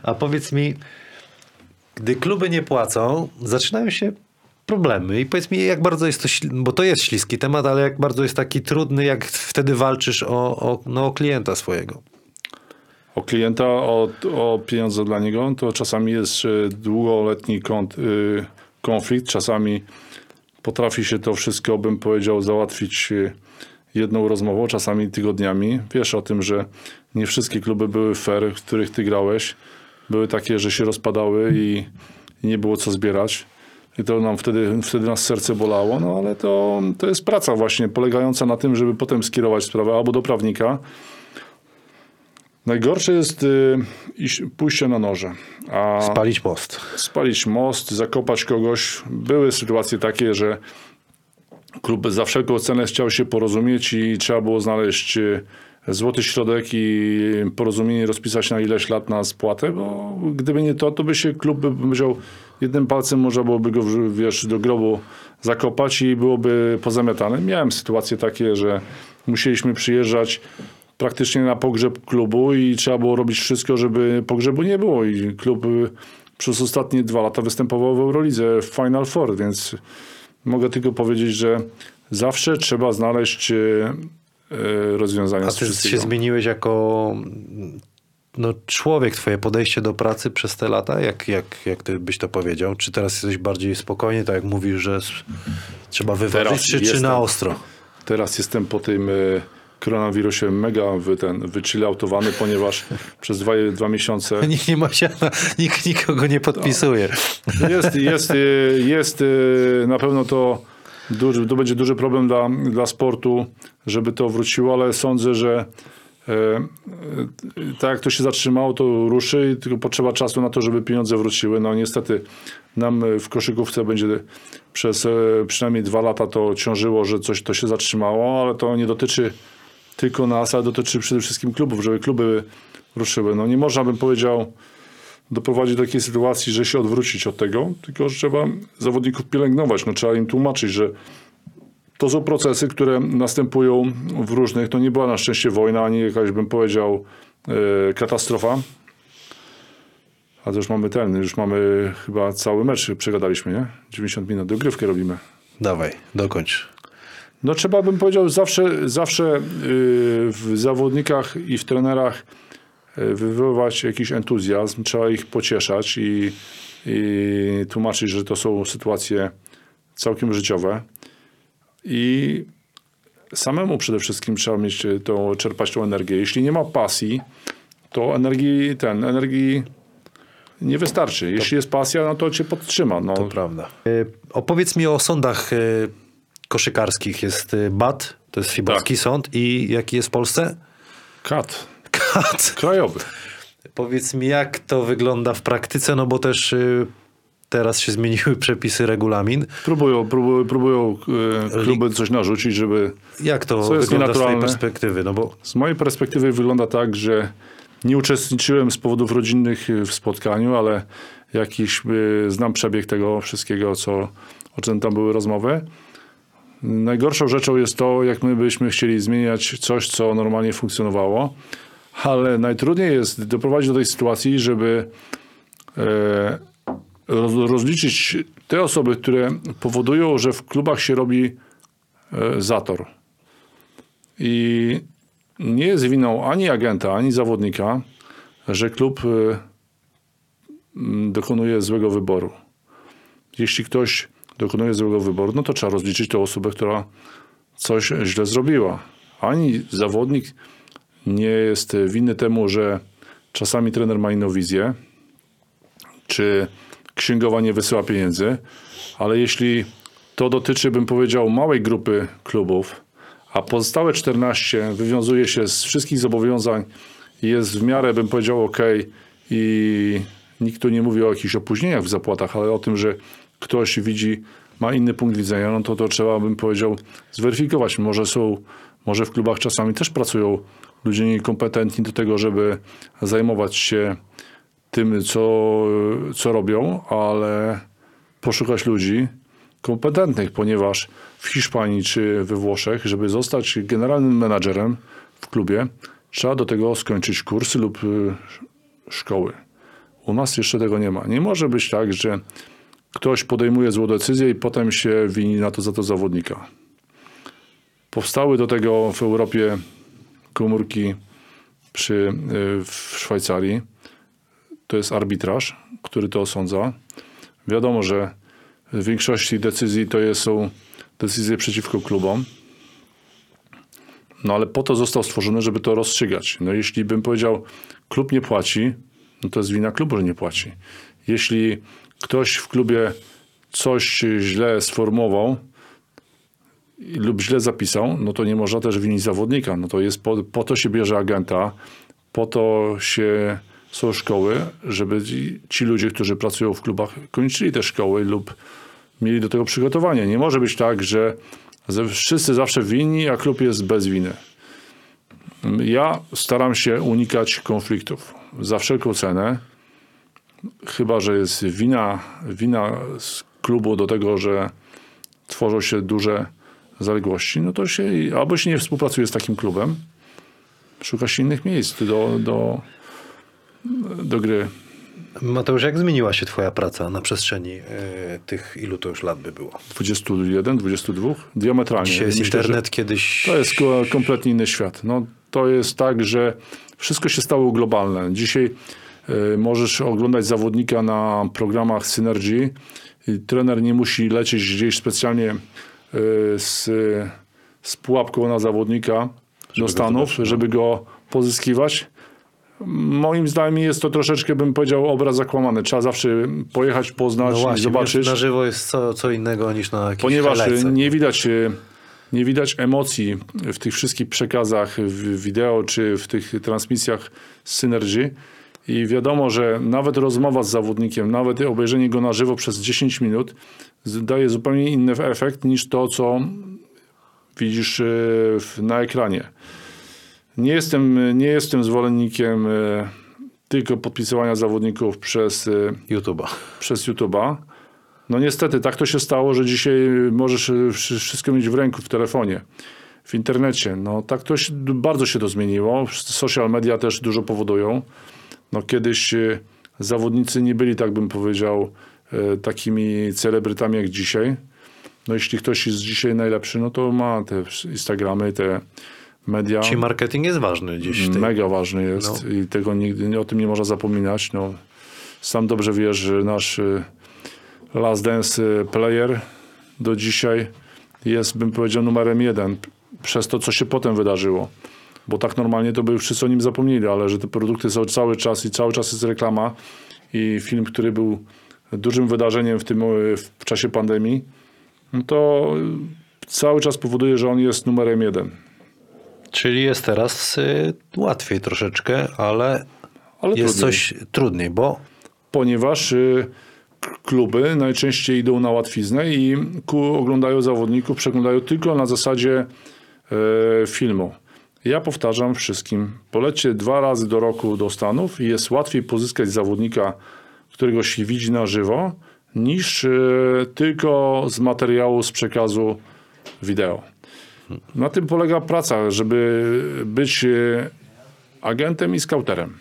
A powiedz mi, gdy kluby nie płacą, zaczynają się problemy. I powiedz mi, jak bardzo jest to, bo to jest śliski temat, ale jak bardzo jest taki trudny, jak wtedy walczysz o, o, no, o klienta swojego. O klienta, o, o pieniądze dla niego, to czasami jest y, długoletni y, konflikt, czasami potrafi się to wszystko, bym powiedział, załatwić y, jedną rozmową, czasami tygodniami. Wiesz o tym, że nie wszystkie kluby były fair, w których ty grałeś. Były takie, że się rozpadały i nie było co zbierać. I to nam wtedy, wtedy nas serce bolało, no ale to, to jest praca właśnie polegająca na tym, żeby potem skierować sprawę albo do prawnika, Najgorsze jest y, iść, pójście na noże. A Spalić most. spalić most, zakopać kogoś. Były sytuacje takie, że klub za wszelką cenę chciał się porozumieć i trzeba było znaleźć y, złoty środek i porozumienie rozpisać na ileś lat na spłatę, bo gdyby nie to, to by się klub by powiedział jednym palcem można byłoby go wiesz, do grobu zakopać i byłoby pozamiatane. Miałem sytuacje takie, że musieliśmy przyjeżdżać praktycznie na pogrzeb klubu i trzeba było robić wszystko, żeby pogrzebu nie było i klub y, przez ostatnie dwa lata występował w Eurolidze w Final Four, więc mogę tylko powiedzieć, że zawsze trzeba znaleźć y, y, rozwiązania A ty się zmieniłeś jako no, człowiek, twoje podejście do pracy przez te lata? Jak, jak, jak ty byś to powiedział? Czy teraz jesteś bardziej spokojny, tak jak mówisz, że trzeba wyważyć, czy, czy na ostro? Teraz jestem po tym y, koronawirusie mega wy, ten, wychilloutowany, ponieważ przez dwa, dwa miesiące Nikt nie ma się, nikt nikogo nie podpisuje. Jest, jest, y, jest y, na pewno to, duży, to będzie duży problem dla, dla sportu, żeby to wróciło, ale sądzę, że e, e, tak jak to się zatrzymało, to ruszy, tylko potrzeba czasu na to, żeby pieniądze wróciły. No niestety nam e, w koszykówce będzie przez e, przynajmniej dwa lata to ciążyło, że coś to się zatrzymało, ale to nie dotyczy tylko nas, ale dotyczy przede wszystkim klubów, żeby kluby ruszyły. No nie można bym powiedział doprowadzić do takiej sytuacji, że się odwrócić od tego, tylko że trzeba zawodników pielęgnować. No, trzeba im tłumaczyć, że to są procesy, które następują w różnych, to nie była na szczęście wojna, ani jakaś, bym powiedział, e, katastrofa. A to już mamy ten, już mamy chyba cały mecz przegadaliśmy, nie? 90 minut, dogrywkę robimy. Dawaj, dokończ. No trzeba bym powiedział zawsze, zawsze yy, w zawodnikach i w trenerach yy, wywoływać jakiś entuzjazm, trzeba ich pocieszać i, i tłumaczyć, że to są sytuacje całkiem życiowe. I samemu przede wszystkim trzeba mieć y, tą, czerpać tą energię. Jeśli nie ma pasji, to energii, ten, energii nie wystarczy. Jeśli jest pasja, no to cię podtrzyma. No, To prawda. E, Opowiedz mi o sądach e, koszykarskich. Jest e, BAT, to jest Fibowski Tak. Sąd i jaki jest w Polsce? kat, KAT. krajowy. Powiedz mi, jak to wygląda w praktyce, no bo też teraz się zmieniły przepisy, regulamin. Próbują, próbują, próbują e, kluby coś narzucić, żeby... Jak to Co jest wygląda z twojej nienaturalne? perspektywy? No bo Z mojej perspektywy wygląda tak, że nie uczestniczyłem z powodów rodzinnych e, w spotkaniu, ale jakiś e, znam przebieg tego wszystkiego, co, o czym tam były rozmowy. Najgorszą rzeczą jest to, jak my byśmy chcieli zmieniać coś, co normalnie funkcjonowało, ale najtrudniej jest doprowadzić do tej sytuacji, żeby e, rozliczyć te osoby, które powodują, że w klubach się robi e, zator. I nie jest winą ani agenta, ani zawodnika, że klub mm, dokonuje złego wyboru. Jeśli ktoś dokonuje złego wyboru, no to trzeba rozliczyć tę osobę, która coś źle zrobiła. Ani zawodnik nie jest winny temu, że czasami trener ma inną wizję, czy księgowa nie wysyła pieniędzy, ale jeśli to dotyczy, bym powiedział, małej grupy klubów, a pozostałe 14 wywiązuje się z wszystkich zobowiązań i jest w miarę, bym powiedział, ok i nikt tu nie mówi o jakichś opóźnieniach w zapłatach, ale o tym, że ktoś widzi, ma inny punkt widzenia, no to to trzeba, bym powiedział, zweryfikować. Może są, Może w klubach czasami też pracują ludzie niekompetentni do tego, żeby zajmować się tym, co, co robią, ale poszukać ludzi kompetentnych, ponieważ w Hiszpanii czy we Włoszech, żeby zostać generalnym menadżerem w klubie, trzeba do tego skończyć kursy lub y, szkoły. U nas jeszcze tego nie ma. Nie może być tak, że ktoś podejmuje złą decyzję i potem się wini na to za to zawodnika. Powstały do tego w Europie komórki przy, y, w Szwajcarii. To jest arbitraż, który to osądza. Wiadomo, że w większości decyzji to są decyzje przeciwko klubom. No ale po to został stworzony, żeby to rozstrzygać. No jeśli bym powiedział, klub nie płaci, no to jest wina klubu, że nie płaci. Jeśli ktoś w klubie coś źle sformułował lub źle zapisał, no to nie można też winić zawodnika. No to jest po, po to się bierze agenta, po to się są szkoły, żeby ci, ludzie, którzy pracują w klubach, kończyli te szkoły lub mieli do tego przygotowanie. Nie może być tak, że wszyscy zawsze winni, a klub jest bez winy. Ja staram się unikać konfliktów za wszelką cenę. Chyba, że jest wina, wina z klubu do tego, że tworzą się duże zaległości, no to się albo się nie współpracuje z takim klubem, szuka się innych miejsc do, do, do gry. Mateusz, jak zmieniła się twoja praca na przestrzeni e, tych, ilu to już lat by było? 21, 22, diametralnie. Dzisiaj jest Myślę, internet, kiedyś... To jest ko- kompletnie inny świat. No, to jest tak, że wszystko się stało globalne. Dzisiaj y, możesz oglądać zawodnika na programach Synergy. I trener nie musi lecieć gdzieś specjalnie y, z, z pułapką na zawodnika do Stanów, żeby go pozyskiwać. Moim zdaniem jest to troszeczkę, bym powiedział, obraz zakłamany. Trzeba zawsze pojechać, poznać No i właśnie, zobaczyć na żywo jest co, co innego niż na jakiejś ponieważ highlightce. nie widać, e, nie widać emocji w tych wszystkich przekazach w wideo czy w tych transmisjach z Synergy. I wiadomo, że nawet rozmowa z zawodnikiem, nawet obejrzenie go na żywo przez 10 minut daje zupełnie inny efekt niż to, co widzisz e, na ekranie. Nie jestem, nie jestem zwolennikiem e, tylko podpisywania zawodników przez e, YouTube'a. przez YouTube'a. No niestety, tak to się stało, że dzisiaj możesz wszy- wszystko mieć w ręku, w telefonie, w internecie. No tak to się, bardzo się to zmieniło. Social media też dużo powodują. No kiedyś zawodnicy nie byli, tak bym powiedział, takimi celebrytami jak dzisiaj. No jeśli ktoś jest dzisiaj najlepszy, no to ma te Instagramy, te media. Czyli marketing jest ważny dziś w tej... Mega ważny jest No. i tego nigdy, o tym nie można zapominać. No, sam dobrze wiesz, że nasz y, Last Dance y, player do dzisiaj jest, bym powiedział, numerem jeden przez to, co się potem wydarzyło. Bo tak normalnie to by już wszyscy o nim zapomnieli, ale że te produkty są cały czas i cały czas jest reklama i film, który był dużym wydarzeniem w tym y, w czasie pandemii, no to cały czas powoduje, że on jest numerem jeden. Czyli jest teraz y, łatwiej troszeczkę, ale, Ale jest trudniej. coś trudniej, bo ponieważ y, kluby najczęściej idą na łatwiznę i ku, oglądają zawodników, przeglądają tylko na zasadzie e, filmu. Ja powtarzam wszystkim, polećcie dwa razy do roku do Stanów i jest łatwiej pozyskać zawodnika, którego się widzi na żywo, niż e, tylko z materiału, z przekazu wideo. Na tym polega praca, żeby być e, agentem i skauterem.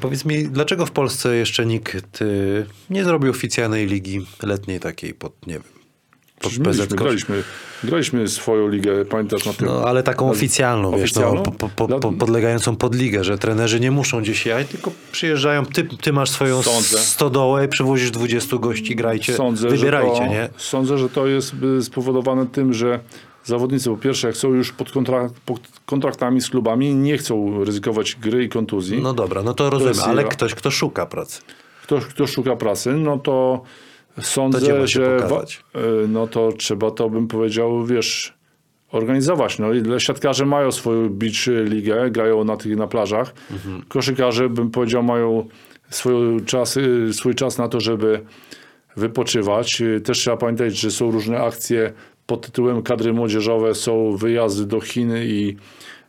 powiedz mi, dlaczego w Polsce jeszcze nikt y, nie zrobił oficjalnej ligi letniej takiej pod, nie wiem, pod Przecież mieliśmy, PZ? graliśmy, graliśmy swoją ligę, pamiętasz na tym? No, ale taką oficjalną, wiesz, Oficjalną? no, po, po, po, podlegającą pod ligę, że trenerzy nie muszą gdzieś jechać, tylko przyjeżdżają, ty, ty masz swoją Sądzę. stodołę przywozisz 20 gości, grajcie, wybierajcie, że to, nie? Sądzę, że to jest y, spowodowane tym, że zawodnicy po pierwsze, jak są już pod, kontrakt, pod kontraktami z klubami, nie chcą ryzykować gry i kontuzji. No dobra, no to rozumiem, ale ktoś, kto szuka pracy. Ktoś, kto szuka pracy, no to sądzę, To że pokazać? y, no to trzeba to, bym powiedział, wiesz, organizować. No, i siatkarze mają swoją beach ligę, grają na tych na plażach. Mhm. Koszykarze, bym powiedział, mają swój czas, y, swój czas na to, żeby wypoczywać. Y, Też trzeba pamiętać, że są różne akcje pod tytułem kadry młodzieżowe są wyjazdy do Chin i,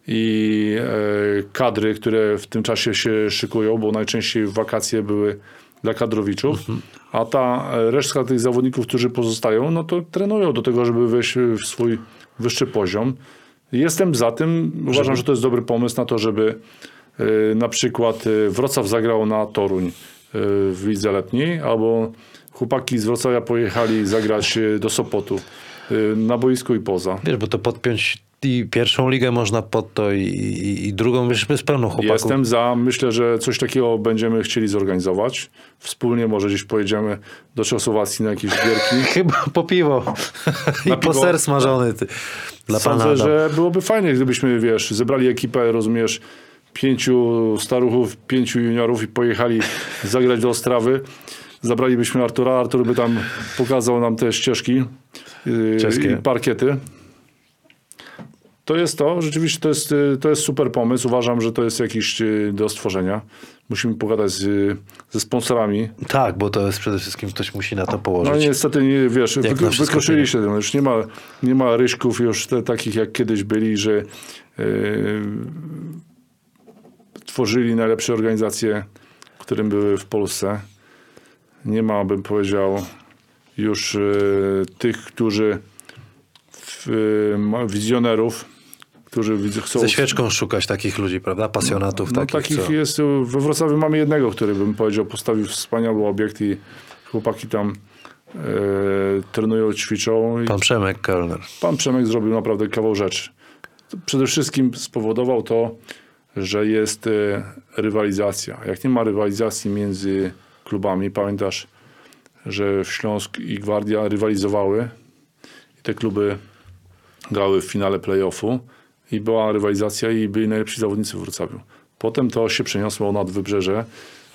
i e, kadry, które w tym czasie się szykują, bo najczęściej wakacje były dla kadrowiczów, a ta e, resztka tych zawodników, którzy pozostają, no to trenują do tego, żeby wejść w swój wyższy poziom. Jestem za tym. Uważam, że to jest dobry pomysł na to, żeby e, na przykład Wrocław zagrał na Toruń w lidze letniej, albo chłopaki z Wrocławia pojechali zagrać do Sopotu na boisku i poza. Wiesz, bo to podpiąć i pierwszą ligę można pod to i, i, i drugą, wiesz, bez pełno chłopaków. Jestem za. Myślę, że coś takiego będziemy chcieli zorganizować. Wspólnie może gdzieś pojedziemy do Czechosłowacji na jakieś gierki. Chyba po piwo i po piwo. ser smażony. Ty. Dla pana Sądzę, Adam. że byłoby fajnie, gdybyśmy, wiesz, zebrali ekipę, rozumiesz, pięciu staruchów, pięciu juniorów i pojechali zagrać do Ostrawy. Zabralibyśmy Artura, Artur by tam pokazał nam te ścieżki Czeskie. i parkiety. To jest to, rzeczywiście to jest, yy, to jest super pomysł. Uważam, że to jest jakiś yy, do stworzenia. Musimy pogadać z, yy, ze sponsorami. Tak, bo to jest przede wszystkim ktoś musi na to No położyć. niestety, nie, wiesz, wszystko wykoszyli się. tym. Już nie ma, nie ma ryśków już te, takich, jak kiedyś byli, że yy, tworzyli najlepsze organizacje, którym były w Polsce. Nie ma, bym powiedział, już yy, tych, którzy ma- wizjonerów, którzy chcą... Ze świeczką szukać takich ludzi, prawda? Pasjonatów No, takich, takich co... jest, we Wrocławiu mamy jednego, który bym powiedział postawił wspaniały obiekt i chłopaki tam e, trenują, ćwiczą. Pan Przemek Kellner. pan Przemek zrobił naprawdę kawał rzeczy. Przede wszystkim spowodował to, że jest e, rywalizacja. Jak nie ma rywalizacji między klubami, pamiętasz, że Śląsk i Gwardia rywalizowały i te kluby grały w finale playoffu i była rywalizacja i byli najlepsi zawodnicy w Wrocławiu. Potem to się przeniosło nad Wybrzeże.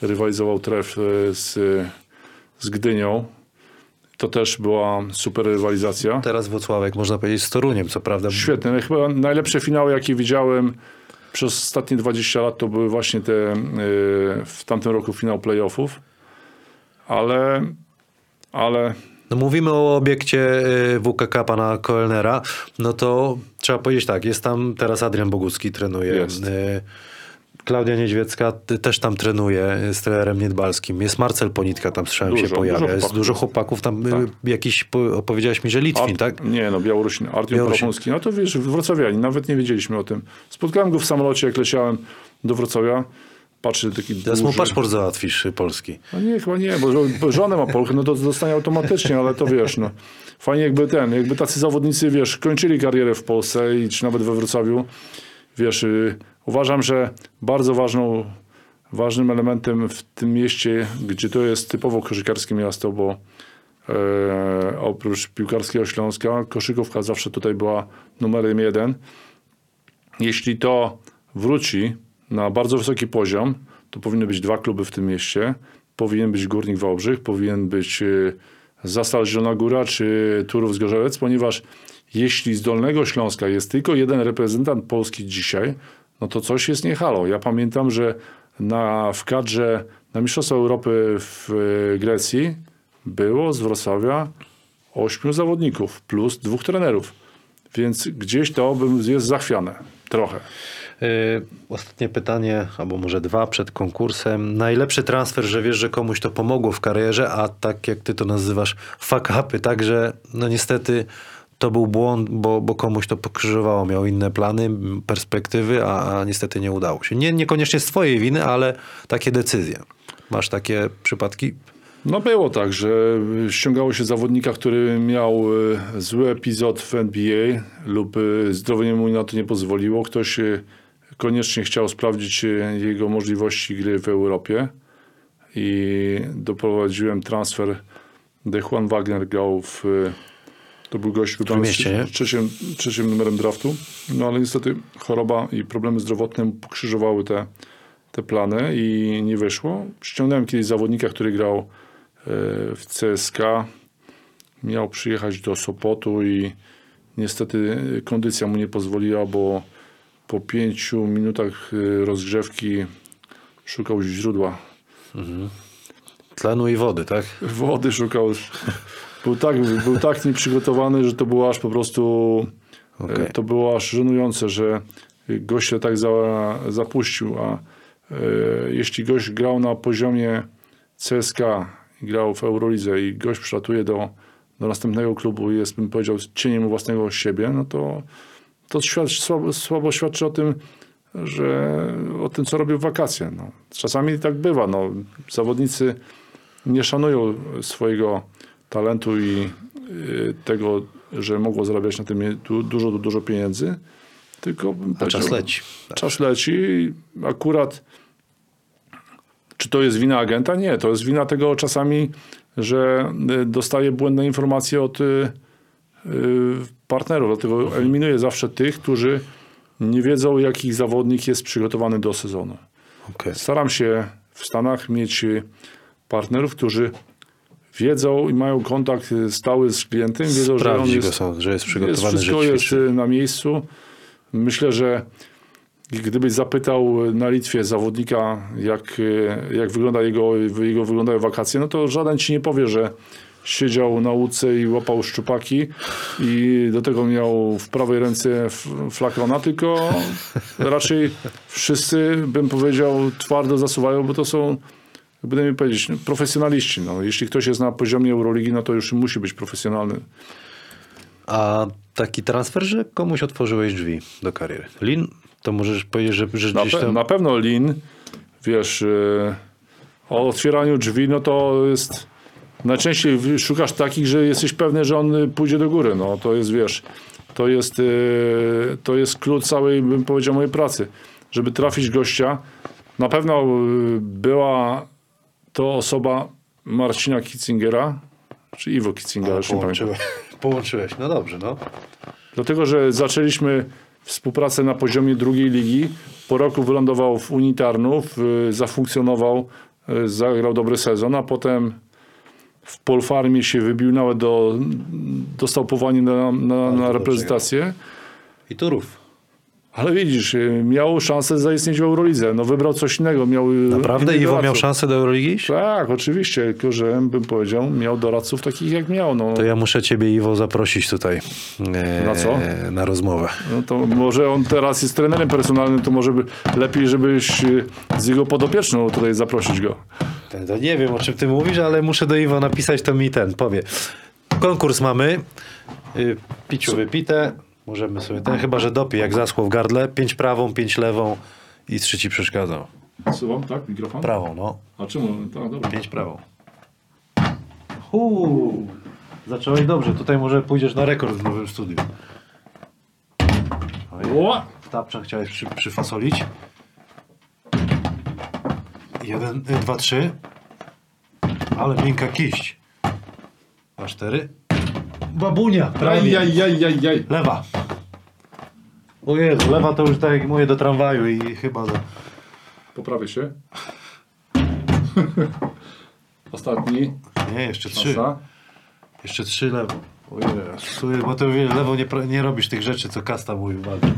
Rywalizował Tref e, z, z Gdynią. To też była super rywalizacja. Teraz Włocławek, można powiedzieć, z Toruniem, co prawda. Świetne. No, Chyba najlepsze finały, jakie widziałem przez ostatnie 20 lat, to były właśnie te e, w tamtym roku finał playoffów. Ale, ale No mówimy o obiekcie y, WKK pana Koelnera, no to trzeba powiedzieć tak, jest tam teraz Adrian Bogucki trenuje. Jest. Y, Klaudia Niedźwiecka też tam trenuje z trenerem Niedbalskim. Jest Marcel Ponitka tam słyszałem Dużo, się pojawia. dużo jest dużo chłopaków tam. y, Tak. Jakiś, po- opowiedziałeś mi, że Litwin, Art- tak? Nie, no Białorusin. Artiom Białorusin. No to wiesz, wrocławianin. Nawet nie wiedzieliśmy o tym. Spotkałem go w samolocie, jak leciałem do Wrocławia. Patrzę, taki Teraz mu duży... paszport załatwisz y, polski. No nie, chyba nie, bo, żonę ma Polkę, no to dostanie automatycznie, ale to wiesz, no. Fajnie jakby ten, jakby tacy zawodnicy, wiesz, kończyli karierę w Polsce i czy nawet we Wrocławiu. Wiesz, y, uważam, że bardzo ważną, ważnym elementem w tym mieście, gdzie to jest typowo koszykarskie miasto, bo e, oprócz piłkarskiego Śląska, koszykówka zawsze tutaj była numerem jeden. Jeśli to wróci na bardzo wysoki poziom, to powinny być dwa kluby w tym mieście. Powinien być Górnik Wałbrzych, powinien być y, Zastal Zielona Góra czy Turów Zgorzelec, ponieważ jeśli z Dolnego Śląska jest tylko jeden reprezentant Polski dzisiaj, no to coś jest nie halo. Ja pamiętam, że na, w kadrze na Mistrzostwa Europy w y, Grecji było z Wrocławia ośmiu zawodników plus dwóch trenerów. Więc gdzieś to jest zachwiane. Trochę. Y, Ostatnie pytanie, albo może dwa przed konkursem. Najlepszy transfer, że wiesz, że komuś to pomogło w karierze, a tak jak ty to nazywasz, fuck upy, tak, że no niestety to był błąd, bo, bo komuś to pokrzyżowało, miał inne plany, perspektywy, a, a niestety nie udało się. Nie, niekoniecznie z twojej winy, ale takie decyzje. Masz takie przypadki? No było tak, że ściągało się zawodnika, który miał e, zły epizod w NBA lub e, zdrowie mu na to nie pozwoliło. Ktoś koniecznie chciał sprawdzić e, jego możliwości gry w Europie i doprowadziłem transfer, gdy Juan Wagner grał w... e, To był gość wybrany mieście, trzecim, trzecim numerem draftu. No ale niestety choroba i problemy zdrowotne pokrzyżowały te, te plany i nie wyszło. Ściągnąłem kiedyś zawodnika, który grał e, w CSK. Miał przyjechać do Sopotu i niestety kondycja mu nie pozwoliła, bo po pięciu minutach e, rozgrzewki szukał źródła. Tlenu i wody, tak? wody, szukał. Był tak, był tak nieprzygotowany, że to było aż po prostu e, to było aż żenujące, że gość się tak za, zapuścił, a e, jeśli gość grał na poziomie CSK grał w Eurolidze i gość przylatuje do, do następnego klubu i jest, bym powiedział, cieniem własnego siebie, no to to słabo, słabo świadczy o tym, że o tym, co robił w wakacje. No. Czasami tak bywa. No. Zawodnicy nie szanują swojego talentu i y, tego, że mogło zarabiać na tym dużo, dużo pieniędzy, tylko A czas leci. Czas leci i akurat czy to jest wina agenta? Nie, to jest wina tego czasami, że y, dostaje błędne informacje od y, partnerów, dlatego eliminuję zawsze tych, którzy nie wiedzą, jaki zawodnik jest przygotowany do sezonu. Okej. Staram się w Stanach mieć y, partnerów, którzy wiedzą i mają kontakt y, stały z klientem, wiedzą, że on jest są, że jest jest, przygotowany, wszystko jest ćwiczy. y, na miejscu. Myślę, że gdybyś zapytał na Litwie zawodnika, jak, y, jak wygląda jego, jego wyglądają wakacje, no to żaden ci nie powie, że siedział na łódce i łapał szczupaki i do tego miał w prawej ręce f- flakona, tylko raczej wszyscy, bym powiedział, twardo zasuwają, bo to są, jakby mi powiedzieć, no, profesjonaliści. No. Jeśli ktoś jest na poziomie Euroligi, no to już musi być profesjonalny. A taki transfer, że komuś otworzyłeś drzwi do kariery. Lin, to możesz powiedzieć, że, że Na, pe- tam... na pewno Lin, wiesz, yy, o otwieraniu drzwi, no to jest najczęściej szukasz takich, że jesteś pewny, że on y, pójdzie do góry. No to jest, wiesz, to jest, yy, to jest klucz całej, bym powiedział, mojej pracy. Żeby trafić gościa, na pewno yy, była to osoba Marcina Kitzingera, czy Iwo Kitzingera, już nie pamiętam. połączyłeś. No dobrze, no. Dlatego, że zaczęliśmy współpracę na poziomie drugiej ligi. Po roku wylądował w Unii Tarnów, y, zafunkcjonował, y, zagrał dobry sezon, a potem w Polfarmie się wybił nawet do, dostał powołanie na, na, na reprezentację. I Turów. Ale widzisz, y, miał szansę zaistnieć w Eurolidze. No wybrał coś innego. Miał y, Naprawdę Iwo miał szansę do Euroligi? Tak, oczywiście, tylko że bym powiedział, miał doradców takich jak miał. No, To ja muszę ciebie, Iwo, zaprosić tutaj. e, Na co? Na rozmowę. No to może on teraz jest trenerem personalnym, to może by lepiej, żebyś y, z jego podopieczną tutaj zaprosić go. To nie wiem, o czym ty mówisz, ale muszę do Iwo napisać, to mi ten powie. Konkurs mamy. Y, Piciu wypite. Możemy sobie ten, chyba że dopi, jak zaschło w gardle. Pięć prawą, pięć lewą i trzy ci przeszkadzał. Słucham, tak? Mikrofon? Prawą, no. A czemu? Tak, dobra. Pięć prawą. Huu. Zacząłeś dobrze. Tutaj może pójdziesz na rekord w nowym studiu. Ojej. O! Tapcza chciałeś przy, przyfasolić. Jeden, dwa, trzy. Ale miękka kiść. Dwa, cztery. Babunia, prawie. Jaj, jaj, jaj, jaj. Lewa. O Jezu, lewa to już tak jak moje do tramwaju i chyba za... Poprawię się. Ostatni. Nie, jeszcze trzy. Masa. Jeszcze trzy lewo. O Jezu, bo to wiesz, lewo nie, nie robisz tych rzeczy, co Kasta mówi w walce.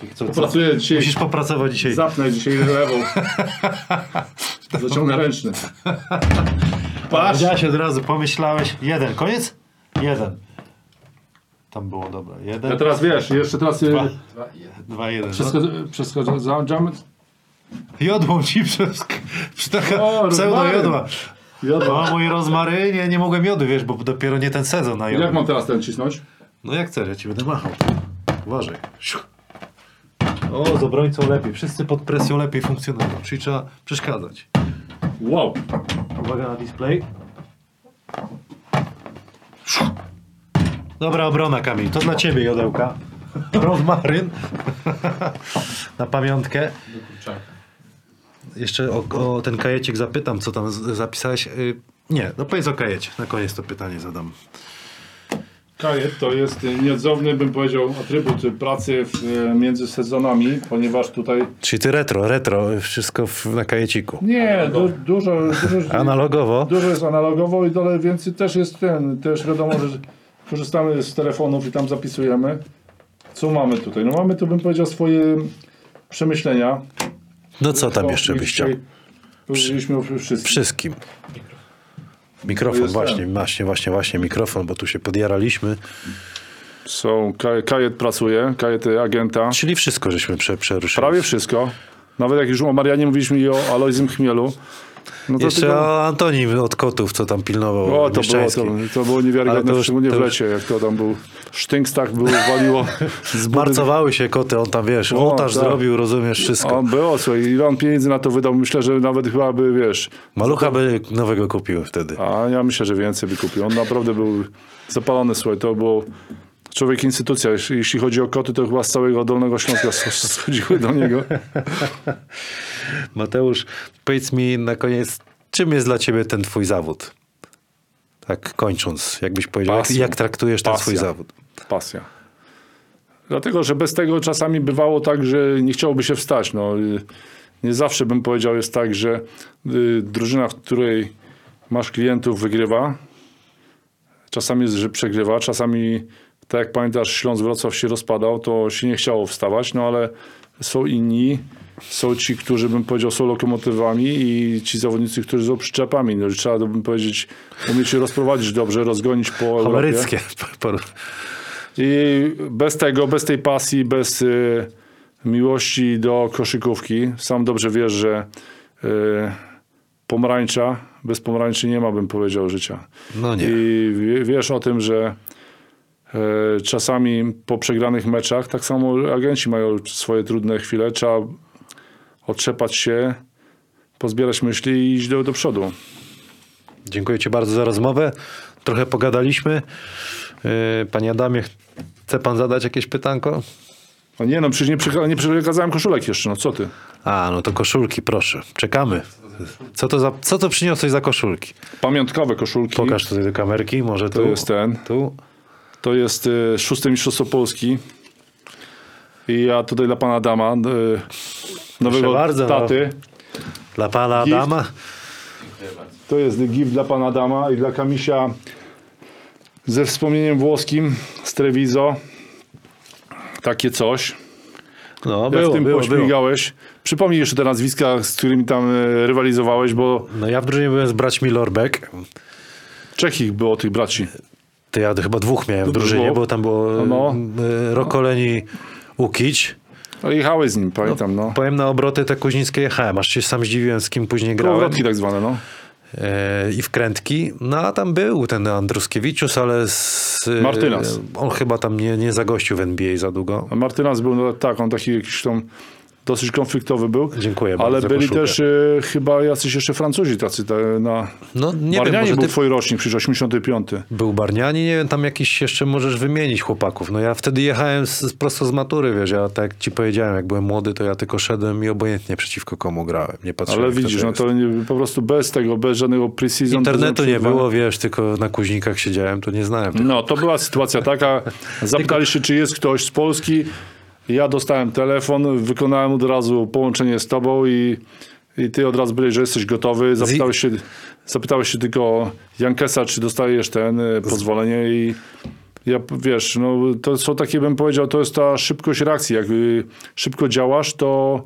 Takich, co, co, Pracuję dzisiaj. musisz popracować dzisiaj. Zapnę dzisiaj lewą. Zaciągnę ręczny. Patrz. Powiedziałeś od razu, pomyślałeś. Jeden, koniec? Jeden. Tam było dobra. Jeden, Ja teraz wiesz, jeszcze teraz dwa, y, dwa jeden. No. przeskoczę- przeskoczę. Jodłą ci przez, przez taka O, pseudo rozmaryn. jodła. Jodła. O mój rozmarynie, nie mogłem jodu, wiesz, bo dopiero nie ten sezon na jodę. Jak mam teraz ten cisnąć? No jak chcesz, ja ci będę machał. Uważaj. Siu. O, z obrońcą lepiej. Wszyscy pod presją lepiej funkcjonują. Czyli trzeba przeszkadzać. Wow. Uwaga na display. Dobra obrona, Kamil. To dla ciebie, jodełka. Rozmaryn. na pamiątkę. Jeszcze o, o ten kajecik zapytam, co tam z- zapisałeś. Y, nie, no powiedz o kajecie. Na koniec to pytanie zadam. Kajet to jest y, nieodzowny, bym powiedział, atrybut pracy w, y, między sezonami, ponieważ tutaj... Czyli ty retro, retro, wszystko w, na kajeciku. Nie, du, dużo, dużo, Analogowo. dużo jest analogowo i dole więcej też jest ten, też wiadomo, że korzystamy z telefonów i tam zapisujemy. Co mamy tutaj? No mamy tu, bym powiedział, swoje przemyślenia. No co tam jeszcze byś chciał? Powiedzieliśmy o wszystkim. Wszystkim. Mikrofon, jest właśnie, ten. właśnie, właśnie, właśnie, mikrofon, bo tu się podjaraliśmy. Są, ka- kajet pracuje, kajet agenta. Czyli wszystko żeśmy prze, przeruszyli. Prawie wszystko. Nawet jak już o Marianie mówiliśmy i o Alojzym Chmielu. No to Jeszcze tylko- o Antonim od kotów, co tam pilnował O, to było, to, to było niewiarygodne, to już- szczególnie to w lecie, jak to tam był sztynkstach, był, waliło z budy. Marcowały się koty, on tam, wiesz, O, ołtarz tak. zrobił, rozumiesz, wszystko. On było, słuchaj, ile on pieniędzy na to wydał, myślę, że nawet chyba by, wiesz, Malucha by nowego kupił wtedy. a ja myślę, że więcej by kupił. On naprawdę był zapalony, słuchaj, to było człowiek instytucja. Jeśli- chodzi o koty, to chyba z całego Dolnego Śląska sch- schodziły do niego. Mateusz, powiedz mi na koniec, czym jest dla ciebie ten twój zawód? Tak kończąc, jakbyś powiedział, jak, jak traktujesz ten Pasja. swój zawód? Pasja. Dlatego, że bez tego czasami bywało tak, że nie chciałoby się wstać. No, nie zawsze bym powiedział jest tak, że y, drużyna, w której masz klientów, wygrywa. Czasami jest, że przegrywa. Czasami, tak jak pamiętasz, Śląsk Wrocław się rozpadał, to się nie chciało wstawać, no ale są inni. Są ci, którzy bym powiedział są lokomotywami i ci zawodnicy, którzy są przyczepami. No, trzeba bym powiedzieć, umieć się rozprowadzić dobrze, rozgonić po Europie. I bez tego, bez tej pasji, bez y, miłości do koszykówki, sam dobrze wiesz, że y, pomarańcza, bez pomarańczy nie ma, bym powiedział, życia. No nie. I wie- wiesz o tym, że czasami po przegranych meczach, tak samo agenci mają swoje trudne chwile, trzeba otrzepać się, pozbierać myśli i iść do, do przodu. Dziękuję ci bardzo za rozmowę. Trochę pogadaliśmy. Yy, Panie Adamie, chce pan zadać jakieś pytanko? No nie no, przecież nie, przeka- nie przekazałem koszulek jeszcze, no co ty? A, no to koszulki, proszę. Czekamy. Co to, za, co to przyniosłeś za koszulki? Pamiątkowe koszulki. Pokaż tutaj do kamerki, może tu. To jest ten. Tu. To jest y, szóste Mistrzostwo Polski. I ja tutaj dla pana Adama, y, nowego bardzo, no. taty. Dla pana Gift. Adama. To jest gift dla pana Adama i dla Kamisia ze wspomnieniem włoskim z Treviso. Takie coś. No, Jak było, tym było, było. pośmigałeś. Przypomnij jeszcze te nazwiska, z którymi tam y, rywalizowałeś, bo No ja w drużynie byłem z braćmi Lorbek. trzech ich było tych braci. To ja chyba dwóch miałem w drużynie, bo tam było No. no. Rokoleni Ukić. No jechałeś z nim, pamiętam, no. Powiem na obroty te kuźnickie jechałem, aż się sam zdziwiłem, z kim później grałem. Kołowrotki tak zwane, no. E, I wkrętki. No a tam był ten Andruskiewicz, ale z, e, Martynas. on chyba tam nie, nie zagościł w NBA za długo. A Martynas był, no tak, on taki jakiś tam dosyć konfliktowy był. Dziękuję bardzo Ale byli koszulkę. też y, chyba jacyś jeszcze Francuzi tacy te, na... No nie Marianie wiem, był ty twój rocznik, przecież 85. był Barniani, nie wiem, tam jakiś jeszcze możesz wymienić chłopaków. No ja wtedy jechałem z, prosto z matury, wiesz, ja tak ci powiedziałem, jak byłem młody, to ja tylko szedłem i obojętnie przeciwko komu grałem. Nie patrzyłem. Ale widzisz, no to nie, po prostu bez tego, bez żadnego pre-season. Internetu nie oczekiwania. było, wiesz, tylko na kuźnikach siedziałem, to nie znałem. tego. No, to była sytuacja taka. Zapytali się, czy jest ktoś z Polski. Ja dostałem telefon, wykonałem od razu połączenie z tobą i, i ty od razu byłeś, że jesteś gotowy. Zapytałeś się, zapytałeś się tylko Jankesa, czy dostajesz ten y, pozwolenie i ja, wiesz, no, to są takie, bym powiedział, to jest ta szybkość reakcji. Jak y, szybko działasz, to,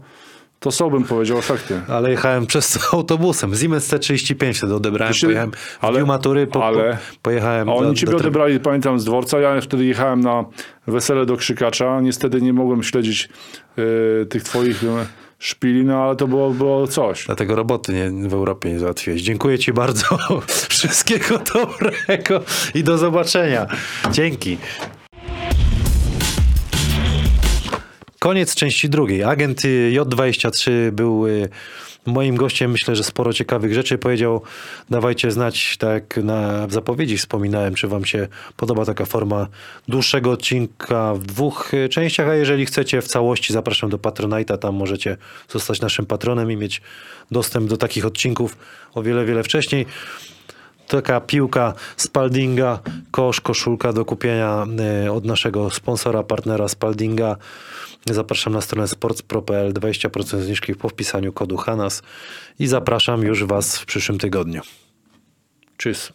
to są, bym powiedział, efekty. Ale jechałem przez to autobusem. Siemens C35 wtedy odebrałem, Się- pojechałem ale- w dniu matury, po, ale- po, pojechałem A oni do, ciebie do, odebrali, pamiętam, z dworca. Ja wtedy jechałem na wesele do Krzykacza. Niestety nie mogłem śledzić y, tych twoich y, szpili, no ale to było, było coś. Dlatego roboty nie, w Europie nie załatwiłeś. Dziękuję ci bardzo. Wszystkiego dobrego i do zobaczenia. Dzięki. Koniec części drugiej. Agent y, J23 był y, moim gościem. Myślę, że sporo ciekawych rzeczy powiedział. Dawajcie znać, tak jak na, zapowiedzi wspominałem, czy wam się podoba taka forma dłuższego odcinka w dwóch y, częściach, a jeżeli chcecie w całości, zapraszam do Patronite'a. Tam możecie zostać naszym patronem i mieć dostęp do takich odcinków o wiele, wiele wcześniej taka piłka Spaldinga, kosz, koszulka do kupienia e, od naszego sponsora, partnera Spaldinga. Zapraszam na stronę sportspro.pl, 20% zniżki po wpisaniu kodu HANAS i zapraszam już Was w przyszłym tygodniu. Tschüss.